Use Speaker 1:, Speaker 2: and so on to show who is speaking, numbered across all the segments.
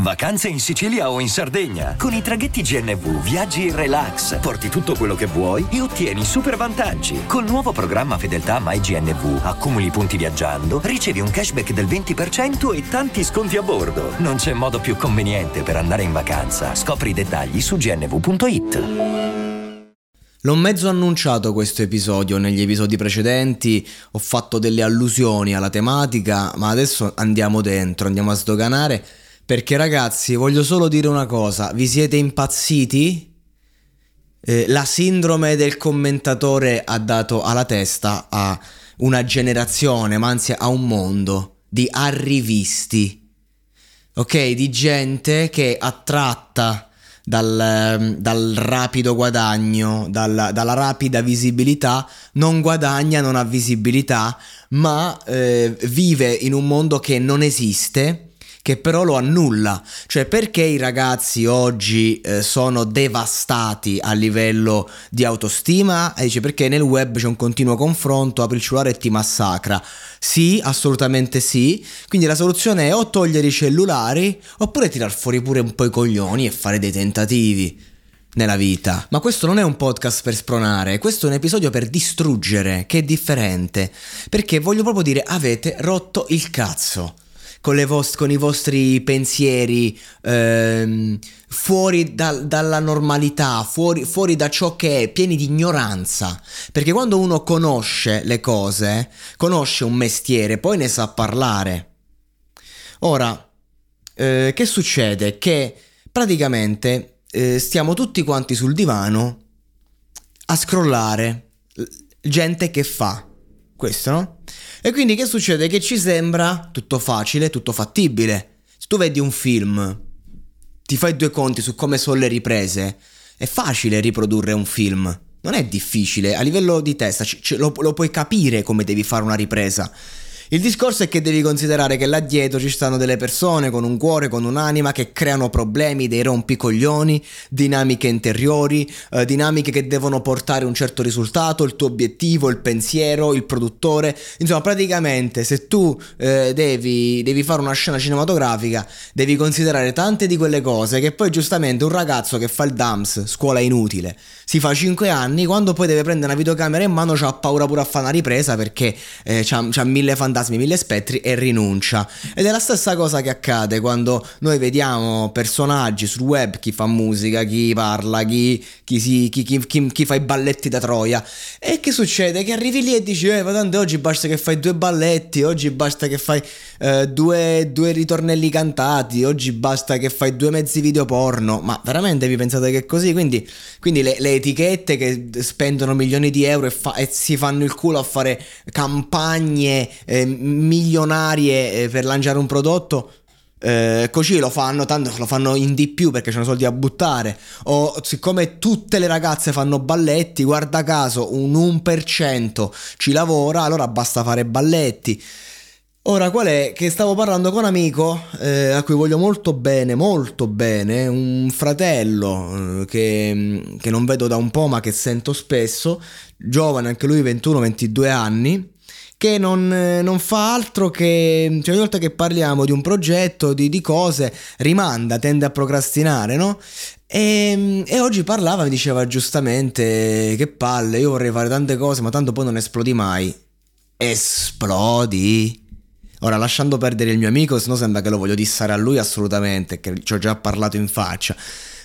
Speaker 1: Vacanze in Sicilia o in Sardegna. Con i traghetti GNV viaggi in relax, porti tutto quello che vuoi e ottieni super vantaggi. Col nuovo programma Fedeltà MyGNV accumuli punti viaggiando, ricevi un cashback del 20% e tanti sconti a bordo. Non c'è modo più conveniente per andare in vacanza. Scopri i dettagli su gnv.it.
Speaker 2: L'ho mezzo annunciato questo episodio negli episodi precedenti, ho fatto delle allusioni alla tematica, ma adesso andiamo dentro, andiamo a sdoganare perché ragazzi, voglio solo dire una cosa, vi siete impazziti? Eh, la sindrome del commentatore ha dato alla testa a una generazione, ma anzi a un mondo di arrivisti, ok? Di gente che attratta dal, dal rapido guadagno, dal, dalla rapida visibilità, non guadagna, non ha visibilità, ma eh, vive in un mondo che non esiste che però lo annulla. Cioè perché i ragazzi oggi eh, sono devastati a livello di autostima? E dice perché nel web c'è un continuo confronto, apri il cellulare e ti massacra. Sì, assolutamente sì. Quindi la soluzione è o togliere i cellulari oppure tirar fuori pure un po' i coglioni e fare dei tentativi nella vita. Ma questo non è un podcast per spronare, questo è un episodio per distruggere, che è differente. Perché voglio proprio dire, avete rotto il cazzo con, vost- con i vostri pensieri ehm, fuori da- dalla normalità, fuori-, fuori da ciò che è, pieni di ignoranza. Perché quando uno conosce le cose, conosce un mestiere, poi ne sa parlare. Ora, eh, che succede? Che praticamente eh, stiamo tutti quanti sul divano a scrollare gente che fa questo, no? E quindi che succede? Che ci sembra tutto facile, tutto fattibile. Se tu vedi un film, ti fai due conti su come sono le riprese, è facile riprodurre un film. Non è difficile, a livello di testa c- lo, lo puoi capire come devi fare una ripresa. Il discorso è che devi considerare che là dietro ci stanno delle persone con un cuore, con un'anima che creano problemi, dei rompicoglioni, dinamiche interiori, eh, dinamiche che devono portare un certo risultato, il tuo obiettivo, il pensiero, il produttore. Insomma, praticamente se tu eh, devi, devi fare una scena cinematografica, devi considerare tante di quelle cose che poi giustamente un ragazzo che fa il DAMS, scuola inutile, si fa 5 anni, quando poi deve prendere una videocamera in mano ha paura pure a fare una ripresa perché eh, c'ha, mille fantasmi, mille spettri e rinuncia. Ed è la stessa cosa che accade quando noi vediamo personaggi sul web, chi fa musica, chi parla, chi, chi, si, chi, chi fa i balletti da Troia. E che succede? Che arrivi lì e dici, eh, ma tanto oggi basta che fai due balletti, oggi basta che fai eh, due, due ritornelli cantati, oggi basta che fai due mezzi video porno. Ma veramente vi pensate che è così? Quindi, quindi le, le etichette che spendono milioni di euro e, fa- e, si fanno il culo a fare campagne eh, milionarie eh, per lanciare un prodotto. Eh, così lo fanno, tanto lo fanno in di più perché c'hanno soldi a buttare. O siccome tutte le ragazze fanno balletti, guarda caso un 1% ci lavora, allora basta fare balletti. Ora, qual è? Che stavo parlando con un amico eh, a cui voglio molto bene, molto bene, un fratello eh, che, che, non vedo da un po' ma che sento spesso, giovane anche lui 21-22 anni, che non, non, fa altro che, cioè ogni volta che parliamo di un progetto, di, di cose, rimanda, tende a procrastinare, no? E, e, oggi parlava, mi diceva giustamente, che palle, io vorrei fare tante cose ma tanto poi non esplodi mai. Esplodi? Ora, lasciando perdere il mio amico, se no sembra che lo voglio dissare a lui assolutamente, che ci ho già parlato in faccia.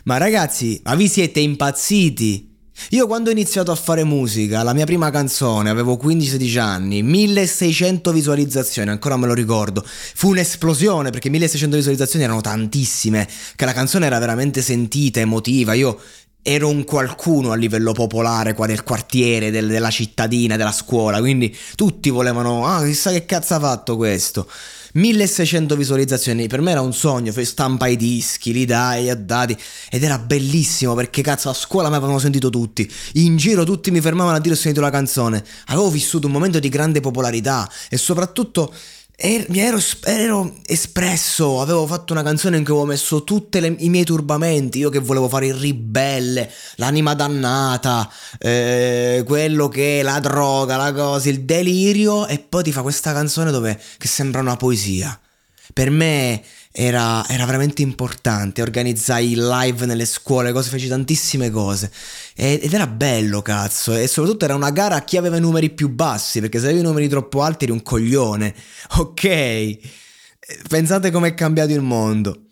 Speaker 2: Ma ragazzi, ma vi siete impazziti? Io quando ho iniziato a fare musica, la mia prima canzone, avevo 15-16 anni, 1600 visualizzazioni, ancora me lo ricordo. Fu un'esplosione perché 1600 visualizzazioni erano tantissime, che la canzone era veramente sentita, emotiva. Io ero un qualcuno a livello popolare qua del quartiere, del, della cittadina, della scuola, quindi tutti volevano, ah chissà che cazzo ha fatto questo. 1600 visualizzazioni, per me era un sogno, stampa i dischi, li dai, li ha dati. Ed era bellissimo perché cazzo a scuola mi avevano sentito tutti, in giro tutti mi fermavano a dire ho sentito la canzone, avevo vissuto un momento di grande popolarità e soprattutto Er, mi ero, ero, espresso, avevo fatto una canzone in cui avevo messo tutti i miei turbamenti, io che volevo fare il ribelle, l'anima dannata, eh, quello che è la droga, la cosa, il delirio, e poi ti fa questa canzone dove, che sembra una poesia. Per me era, era, veramente importante. Organizzai live nelle scuole, cose, feci tantissime cose. ed era bello, cazzo. E soprattutto era una gara a chi aveva i numeri più bassi, perché se avevi i numeri troppo alti eri un coglione. Ok. Pensate com'è cambiato il mondo.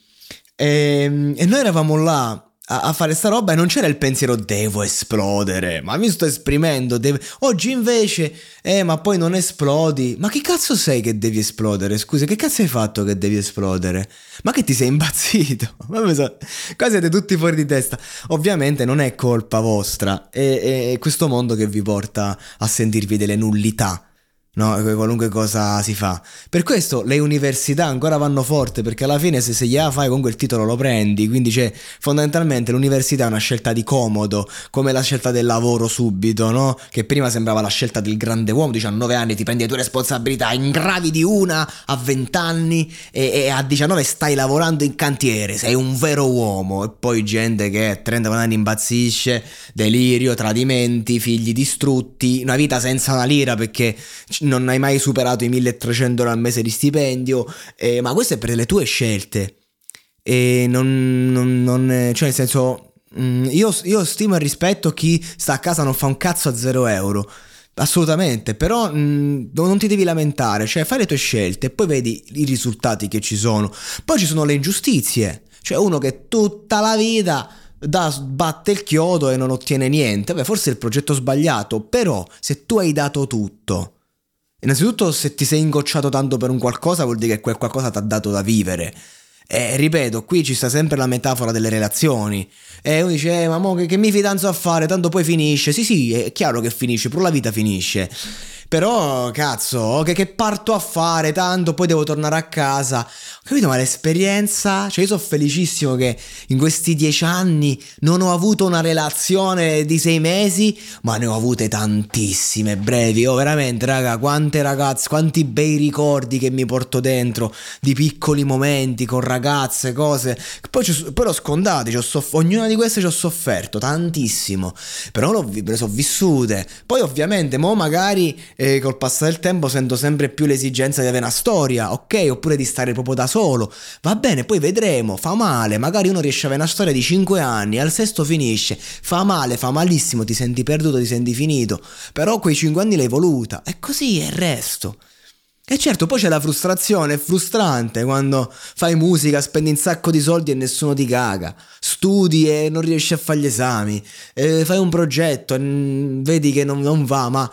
Speaker 2: E, ehm, e noi eravamo là a, a, fare sta roba e non c'era il pensiero devo esplodere, ma mi sto esprimendo, deve... oggi invece, eh ma poi non esplodi, ma che cazzo sei che devi esplodere, scusa, che cazzo hai fatto che devi esplodere? Ma che ti sei impazzito? So, qua siete tutti fuori di testa, ovviamente non è colpa vostra, è, è questo mondo che vi porta a sentirvi delle nullità No, qualunque cosa si fa. Per questo le università ancora vanno forte perché alla fine se, se gliela fai comunque il titolo lo prendi, quindi c'è fondamentalmente l'università è una scelta di comodo, come la scelta del lavoro subito, no? Che prima sembrava la scelta del grande uomo, 19 anni ti prendi le tue responsabilità, ingravidi una a 20 anni e, e a 19 stai lavorando in cantiere, sei un vero uomo e poi gente che a 30 anni impazzisce, delirio, tradimenti, figli distrutti, una vita senza una lira perché non hai mai superato i 1300 euro al mese di stipendio, eh, ma questo è per le tue scelte. E non, non, non cioè nel senso, mm, io, io, stimo e rispetto chi sta a casa non fa un cazzo a 0 euro. Assolutamente, però mh, mm, non ti devi lamentare, cioè fai le tue scelte e poi vedi i risultati che ci sono. Poi ci sono le ingiustizie, cioè uno che tutta la vita da, batte il chiodo e non ottiene niente. Beh, forse è il progetto sbagliato, però se tu hai dato tutto Innanzitutto, se ti sei ingocciato tanto per un qualcosa, vuol dire che quel qualcosa ti ha dato da vivere. E ripeto, qui ci sta sempre la metafora delle relazioni. E uno dice, eh, ma mo che, che mi fidanzo a fare? Tanto poi finisce. Sì, sì, è chiaro che finisce, però la vita finisce. Però, cazzo, che, che, parto a fare? Tanto poi devo tornare a casa. Ho capito, ma l'esperienza. Cioè, io sono felicissimo che in questi dieci anni non ho avuto una relazione di sei mesi, ma ne ho avute tantissime brevi. Oh, veramente, raga, quante ragazze, quanti bei ricordi che mi porto dentro di piccoli momenti con ragazze, cose. Poi, poi l'ho scondate, soff- ognuna di queste ci ho sofferto tantissimo. Però l'ho, le so vissute. Poi, ovviamente, mo magari e col passare del tempo sento sempre più l'esigenza di avere una storia, ok? Oppure di stare proprio da solo. Va bene, poi vedremo, fa male, magari uno riesce a avere una storia di 5 anni, al sesto finisce, fa male, fa malissimo, ti senti perduto, ti senti finito, però quei 5 anni l'hai voluta, e così è il resto. E certo, poi c'è la frustrazione, è frustrante quando fai musica, spendi un sacco di soldi e nessuno ti caga, studi e non riesci a fare gli esami, eh, fai un progetto e vedi che non, non va, ma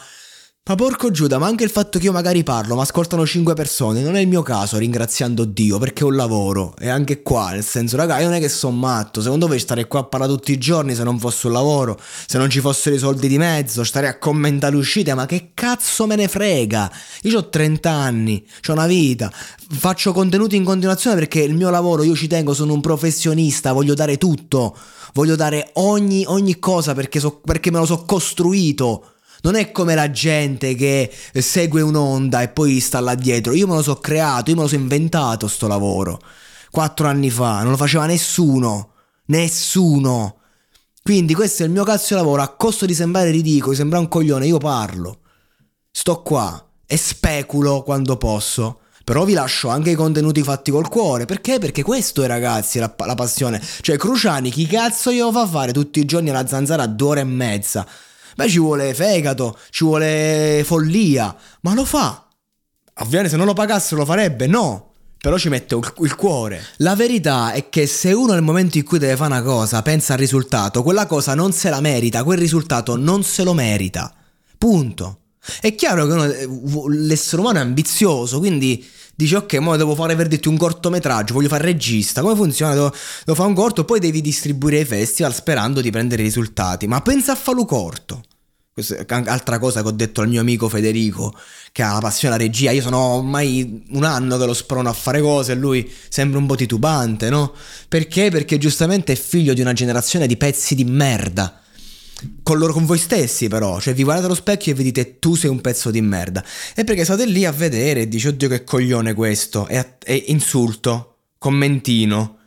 Speaker 2: ma porco Giuda, ma anche il fatto che io magari parlo, ma ascoltano 5 persone, non è il mio caso, ringraziando Dio, perché ho un lavoro. E anche qua, nel senso, raga, io non è che sono matto. Secondo voi stare qua a parlare tutti i giorni se non fosse un lavoro, se non ci fossero i soldi di mezzo, stare a commentare le uscite, ma che cazzo me ne frega? Io ho 30 anni, ho una vita, faccio contenuti in continuazione perché il mio lavoro, io ci tengo, sono un professionista, voglio dare tutto, voglio dare ogni, ogni cosa perché, so, perché me lo so costruito. Non è come la gente che segue un'onda e poi sta là dietro. Io me lo so creato, io me lo so inventato sto lavoro. Quattro anni fa, non lo faceva nessuno. Nessuno. Quindi questo è il mio cazzo di lavoro. A costo di sembrare ridicolo, di sembrare un coglione, io parlo. Sto qua e speculo quando posso. Però vi lascio anche i contenuti fatti col cuore. Perché? Perché questo è, ragazzi, la, la passione. Cioè, Cruciani, chi cazzo io fa fare tutti i giorni alla zanzara a due ore e mezza? Beh, ci vuole fegato, ci vuole follia, ma lo fa. Ovviamente se non lo pagasse lo farebbe? No. Però ci mette il, cuore. La verità è che se uno nel momento in cui deve fare una cosa pensa al risultato, quella cosa non se la merita, quel risultato non se lo merita. Punto. È chiaro che uno, eh, l'essere umano è ambizioso, quindi dici ok, ora devo fare per dirti un cortometraggio, voglio fare regista, come funziona? Devo, devo fare un corto, poi devi distribuire ai festival sperando di prendere risultati, ma pensa a farlo corto. Questa è altra cosa che ho detto al mio amico Federico, che ha la passione alla regia. Io sono ormai un anno che lo sprono a fare cose e lui sembra un po' titubante, no? Perché? Perché giustamente è figlio di una generazione di pezzi di merda. Con, loro, con voi stessi però, cioè vi guardate allo specchio e vi dite tu sei un pezzo di merda. E perché state lì a vedere e dici oddio che coglione questo, e, e insulto, commentino.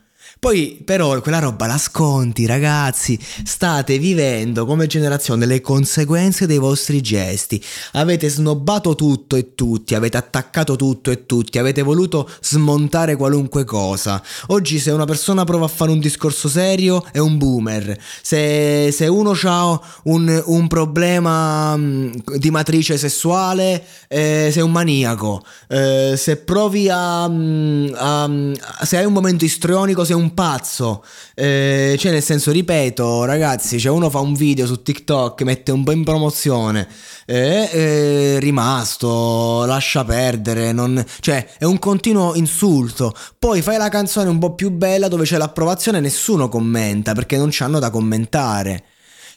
Speaker 2: Poi però quella roba la sconti, ragazzi. State vivendo come generazione le conseguenze dei vostri gesti. Avete snobbato tutto e tutti, avete attaccato tutto e tutti, avete voluto smontare qualunque cosa. Oggi se una persona prova a fare un discorso serio è un boomer. Se, se uno ha un, un, problema mm, di matrice sessuale eh, sei un maniaco. Eh, se provi a, mm, a, a, se hai un momento istrionico sei un pazzo. Eh, cioè, nel senso, ripeto, ragazzi, cioè uno fa un video su TikTok, mette un po' in promozione, eh, è rimasto, lascia perdere, non, cioè è un continuo insulto. Poi fai la canzone un po' più bella dove c'è l'approvazione e nessuno commenta perché non c'hanno da commentare.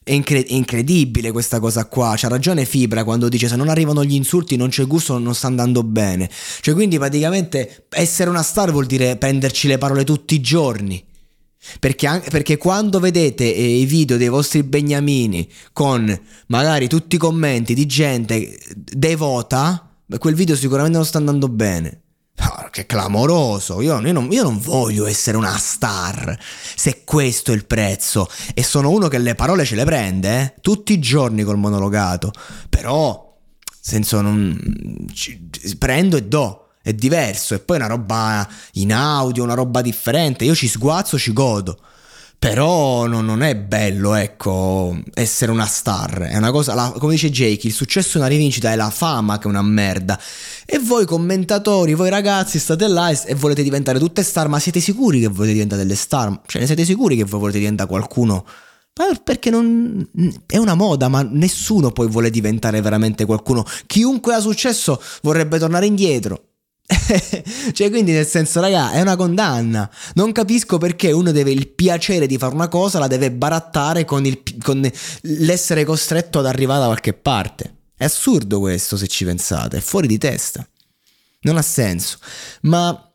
Speaker 2: È, incre- incredibile questa cosa qua. C'ha ragione Fibra quando dice se non arrivano gli insulti non c'è gusto, non sta andando bene. Cioè, quindi praticamente essere una star vuol dire prenderci le parole tutti i giorni. Perché, anche, perché quando vedete eh, i video dei vostri beniamini con magari tutti i commenti di gente devota, quel video sicuramente non sta andando bene. Che clamoroso, io, io, non, io, non, voglio essere una star se questo è il prezzo. E sono uno che le parole ce le prende eh? tutti i giorni col monologato, però senso non ci, prendo e do, è diverso. E poi è una roba in audio, una roba differente, io ci sguazzo, ci godo. Però non, non, è bello, ecco, essere una star. È una cosa, la, come dice Jake, il successo è una rivincita, è la fama che è una merda. E voi commentatori, voi ragazzi state là e, e volete diventare tutte star, ma siete sicuri che volete diventare delle star? Cioè, ne siete sicuri che voi volete diventare qualcuno? Perché non è una moda, ma nessuno poi vuole diventare veramente qualcuno. Chiunque ha successo vorrebbe tornare indietro. cioè, quindi nel senso, raga, è una condanna. Non capisco perché uno deve il piacere di fare una cosa, la deve barattare con, il, con l'essere costretto ad arrivare da qualche parte. È assurdo questo, se ci pensate, è fuori di testa. Non ha senso. Ma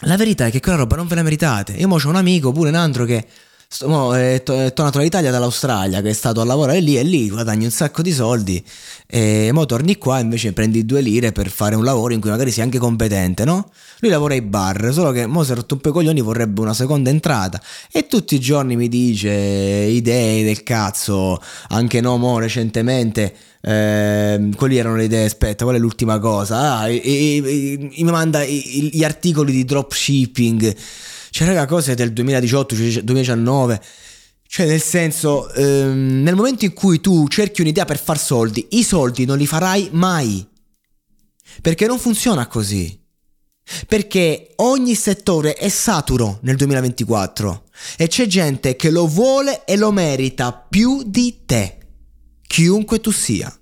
Speaker 2: la verità è che quella roba non ve la meritate. Io mo ho un amico, pure un altro, che Mo è, tornato all'Italia dall'Australia che è stato a lavorare lì e lì guadagni un sacco di soldi e mo torni qua invece prendi due lire per fare un lavoro in cui magari sei anche competente, no? Lui lavora ai bar, solo che mo si è rotto un po' i coglioni vorrebbe una seconda entrata e tutti i giorni mi dice idee del cazzo, anche no mo recentemente eh, quelli erano le idee, aspetta, qual è l'ultima cosa? Ah, e, e, e, mi manda gli articoli di dropshipping cioè, raga, cose del 2018, 2019. Cioè, nel senso, ehm, nel momento in cui tu cerchi un'idea per far soldi, i soldi non li farai mai. Perché non funziona così. Perché ogni settore è saturo nel 2024 e c'è gente che lo vuole e lo merita più di te, chiunque tu sia.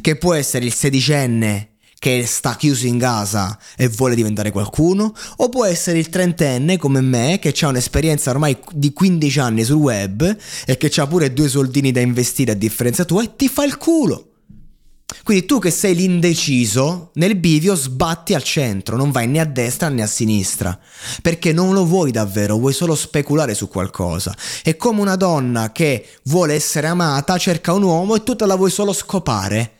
Speaker 2: Che può essere il sedicenne che sta chiuso in casa e vuole diventare qualcuno, o può essere il trentenne come me che ha un'esperienza ormai di 15 anni sul web e che ha pure due soldini da investire a differenza tua e ti fa il culo. Quindi tu che sei l'indeciso, nel bivio sbatti al centro, non vai né a destra né a sinistra, perché non lo vuoi davvero, vuoi solo speculare su qualcosa. È come una donna che vuole essere amata, cerca un uomo e tu te la vuoi solo scopare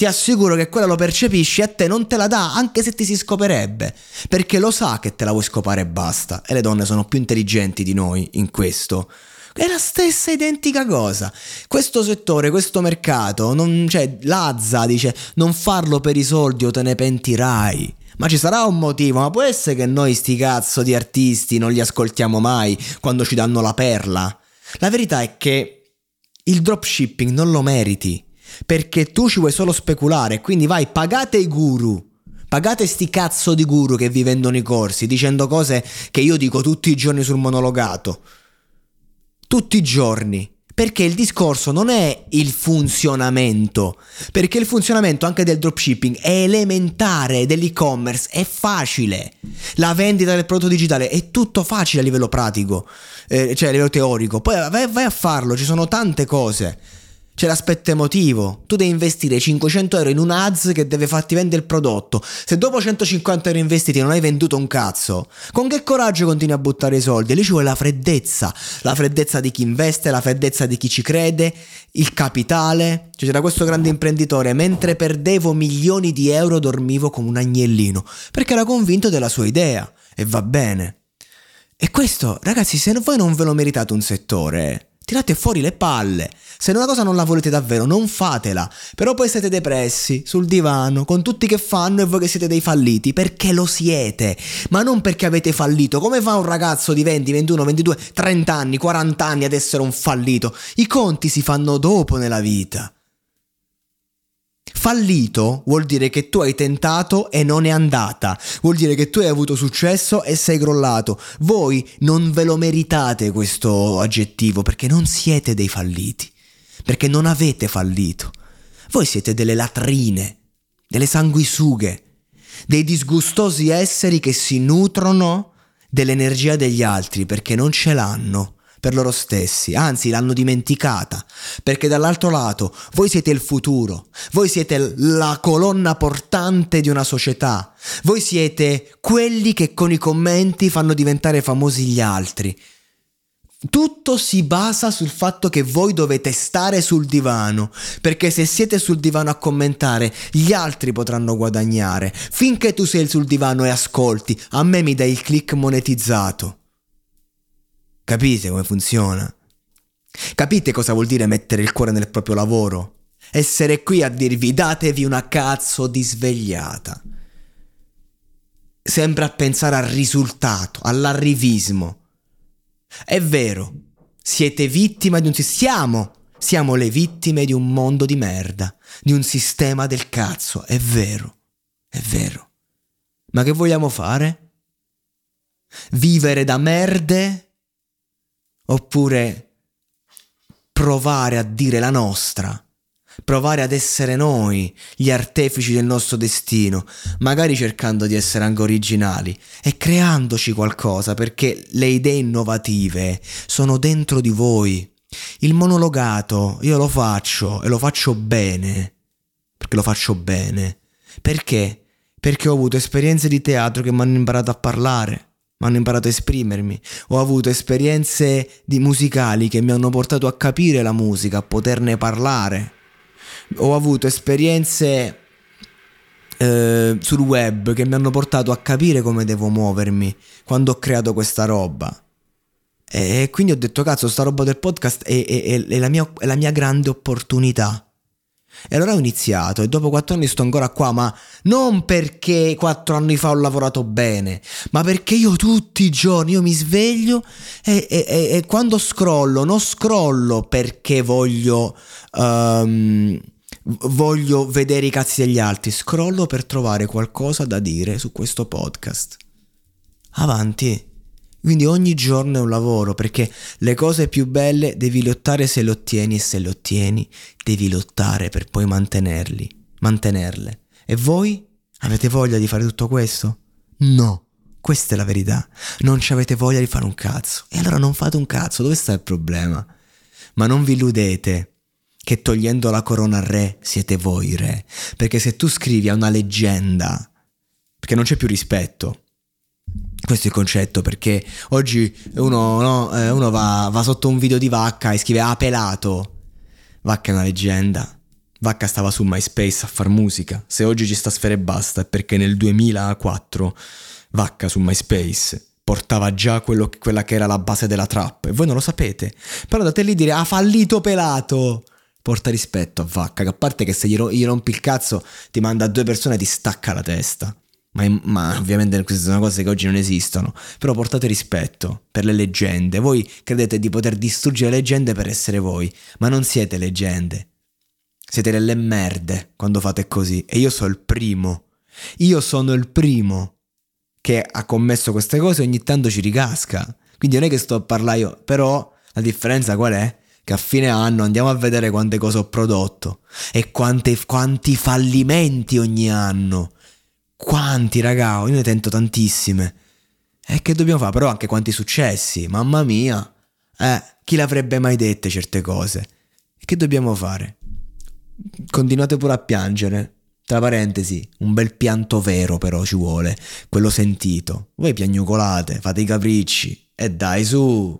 Speaker 2: ti assicuro che quella lo percepisci e a te non te la dà anche se ti si scoperebbe, perché lo sa che te la vuoi scopare e basta. E le donne sono più intelligenti di noi in questo. È la stessa identica cosa. Questo settore, questo mercato, non, cioè, Lazza dice non farlo per i soldi o te ne pentirai. Ma ci sarà un motivo, ma può essere che noi sti cazzo di artisti non li ascoltiamo mai quando ci danno la perla? La verità è che il dropshipping non lo meriti perché tu ci vuoi solo speculare, quindi vai, pagate i guru. Pagate sti cazzo di guru che vi vendono i corsi dicendo cose che io dico tutti i giorni sul monologato. Tutti i giorni. Perché il discorso non è il funzionamento, perché il funzionamento anche del dropshipping è elementare, dell'e-commerce è facile. La vendita del prodotto digitale è tutto facile a livello pratico, eh, cioè a livello teorico. Poi vai, vai a farlo, ci sono tante cose. C'è l'aspetto emotivo. Tu devi investire 500 euro in un ads che deve farti vendere il prodotto. Se dopo 150 euro investiti non hai venduto un cazzo, con che coraggio continui a buttare i soldi? Lì ci vuole la freddezza. La freddezza di chi investe, la freddezza di chi ci crede, il capitale. Cioè, c'era questo grande imprenditore, mentre perdevo milioni di euro dormivo come un agnellino, perché era convinto della sua idea. E va bene. E questo, ragazzi, se voi non ve lo meritate un settore, tirate fuori le palle. Se una cosa non la volete davvero, non fatela. Però poi siete depressi, sul divano, con tutti che fanno e voi che siete dei falliti, perché lo siete. Ma non perché avete fallito. Come fa un ragazzo di 20, 21, 22, 30 anni, 40 anni ad essere un fallito? I conti si fanno dopo nella vita. Fallito vuol dire che tu hai tentato e non è andata, vuol dire che tu hai avuto successo e sei crollato. Voi non ve lo meritate questo aggettivo perché non siete dei falliti, perché non avete fallito. Voi siete delle latrine, delle sanguisughe, dei disgustosi esseri che si nutrono dell'energia degli altri perché non ce l'hanno per loro stessi, anzi l'hanno dimenticata, perché dall'altro lato voi siete il futuro, voi siete la colonna portante di una società, voi siete quelli che con i commenti fanno diventare famosi gli altri. Tutto si basa sul fatto che voi dovete stare sul divano, perché se siete sul divano a commentare, gli altri potranno guadagnare. Finché tu sei sul divano e ascolti, a me mi dai il click monetizzato. Capite come funziona? Capite cosa vuol dire mettere il cuore nel proprio lavoro? Essere qui a dirvi datevi una cazzo di svegliata. Sempre a pensare al risultato, all'arrivismo. È vero, siete vittima di un sistema. Siamo le vittime di un mondo di merda, di un sistema del cazzo. È vero, è vero. Ma che vogliamo fare? Vivere da merde? Oppure provare a dire la nostra, provare ad essere noi gli artefici del nostro destino, magari cercando di essere anche originali e creandoci qualcosa perché le idee innovative sono dentro di voi. Il monologato io lo faccio e lo faccio bene, perché lo faccio bene. Perché? Perché ho avuto esperienze di teatro che mi hanno imparato a parlare mi hanno imparato a esprimermi, ho avuto esperienze musicali che mi hanno portato a capire la musica, a poterne parlare. Ho avuto esperienze eh, sul web che mi hanno portato a capire come devo muovermi quando ho creato questa roba. E quindi ho detto, cazzo, sta roba del podcast è, è, è, la, mia, è la mia grande opportunità e allora ho iniziato e dopo quattro anni sto ancora qua, ma non perché quattro anni fa ho lavorato bene, ma perché io tutti i giorni io mi sveglio e, e, e, e quando scrollo, non scrollo perché voglio, um, voglio vedere i cazzi degli altri, scrollo per trovare qualcosa da dire su questo podcast. Avanti. Quindi ogni giorno è un lavoro perché le cose più belle devi lottare se le ottieni e se le ottieni devi lottare per poi mantenerli, mantenerle. E voi avete voglia di fare tutto questo? No, questa è la verità. Non ci avete voglia di fare un cazzo. E allora non fate un cazzo, dove sta il problema? Ma non vi illudete che togliendo la corona al re siete voi re, perché se tu scrivi a una leggenda, perché non c'è più rispetto, questo è il concetto perché oggi uno, no, eh, uno va, va, sotto un video di Vacca e scrive ah pelato. Vacca è una leggenda. Vacca stava su MySpace a far musica. Se oggi ci sta Sfere e Basta è perché nel 2004 Vacca su MySpace portava già quello, quella che era la base della trap e voi non lo sapete. Però andate lì dire ha fallito pelato. Porta rispetto a Vacca, che a parte che se gli, rompi il cazzo ti manda due persone e ti stacca la testa. Ma, ma, ovviamente queste sono cose che oggi non esistono. Però portate rispetto per le leggende. Voi credete di poter distruggere le leggende per essere voi, ma non siete leggende. Siete delle merde quando fate così. E io sono il primo Io sono il primo che ha commesso queste cose e ogni tanto ci ricasca. Quindi non è che sto a parlare io, però la differenza qual è? Che a fine anno andiamo a vedere quante cose ho prodotto e quante, quanti fallimenti ogni anno. Quanti, raga, io ne tento tantissime. E che dobbiamo fare? Però anche quanti successi, mamma mia. Eh, chi l'avrebbe mai dette certe cose? E che dobbiamo fare? Continuate pure a piangere. Tra parentesi, un bel pianto vero però ci vuole, quello sentito. Voi piagnucolate, fate i capricci. E dai, su,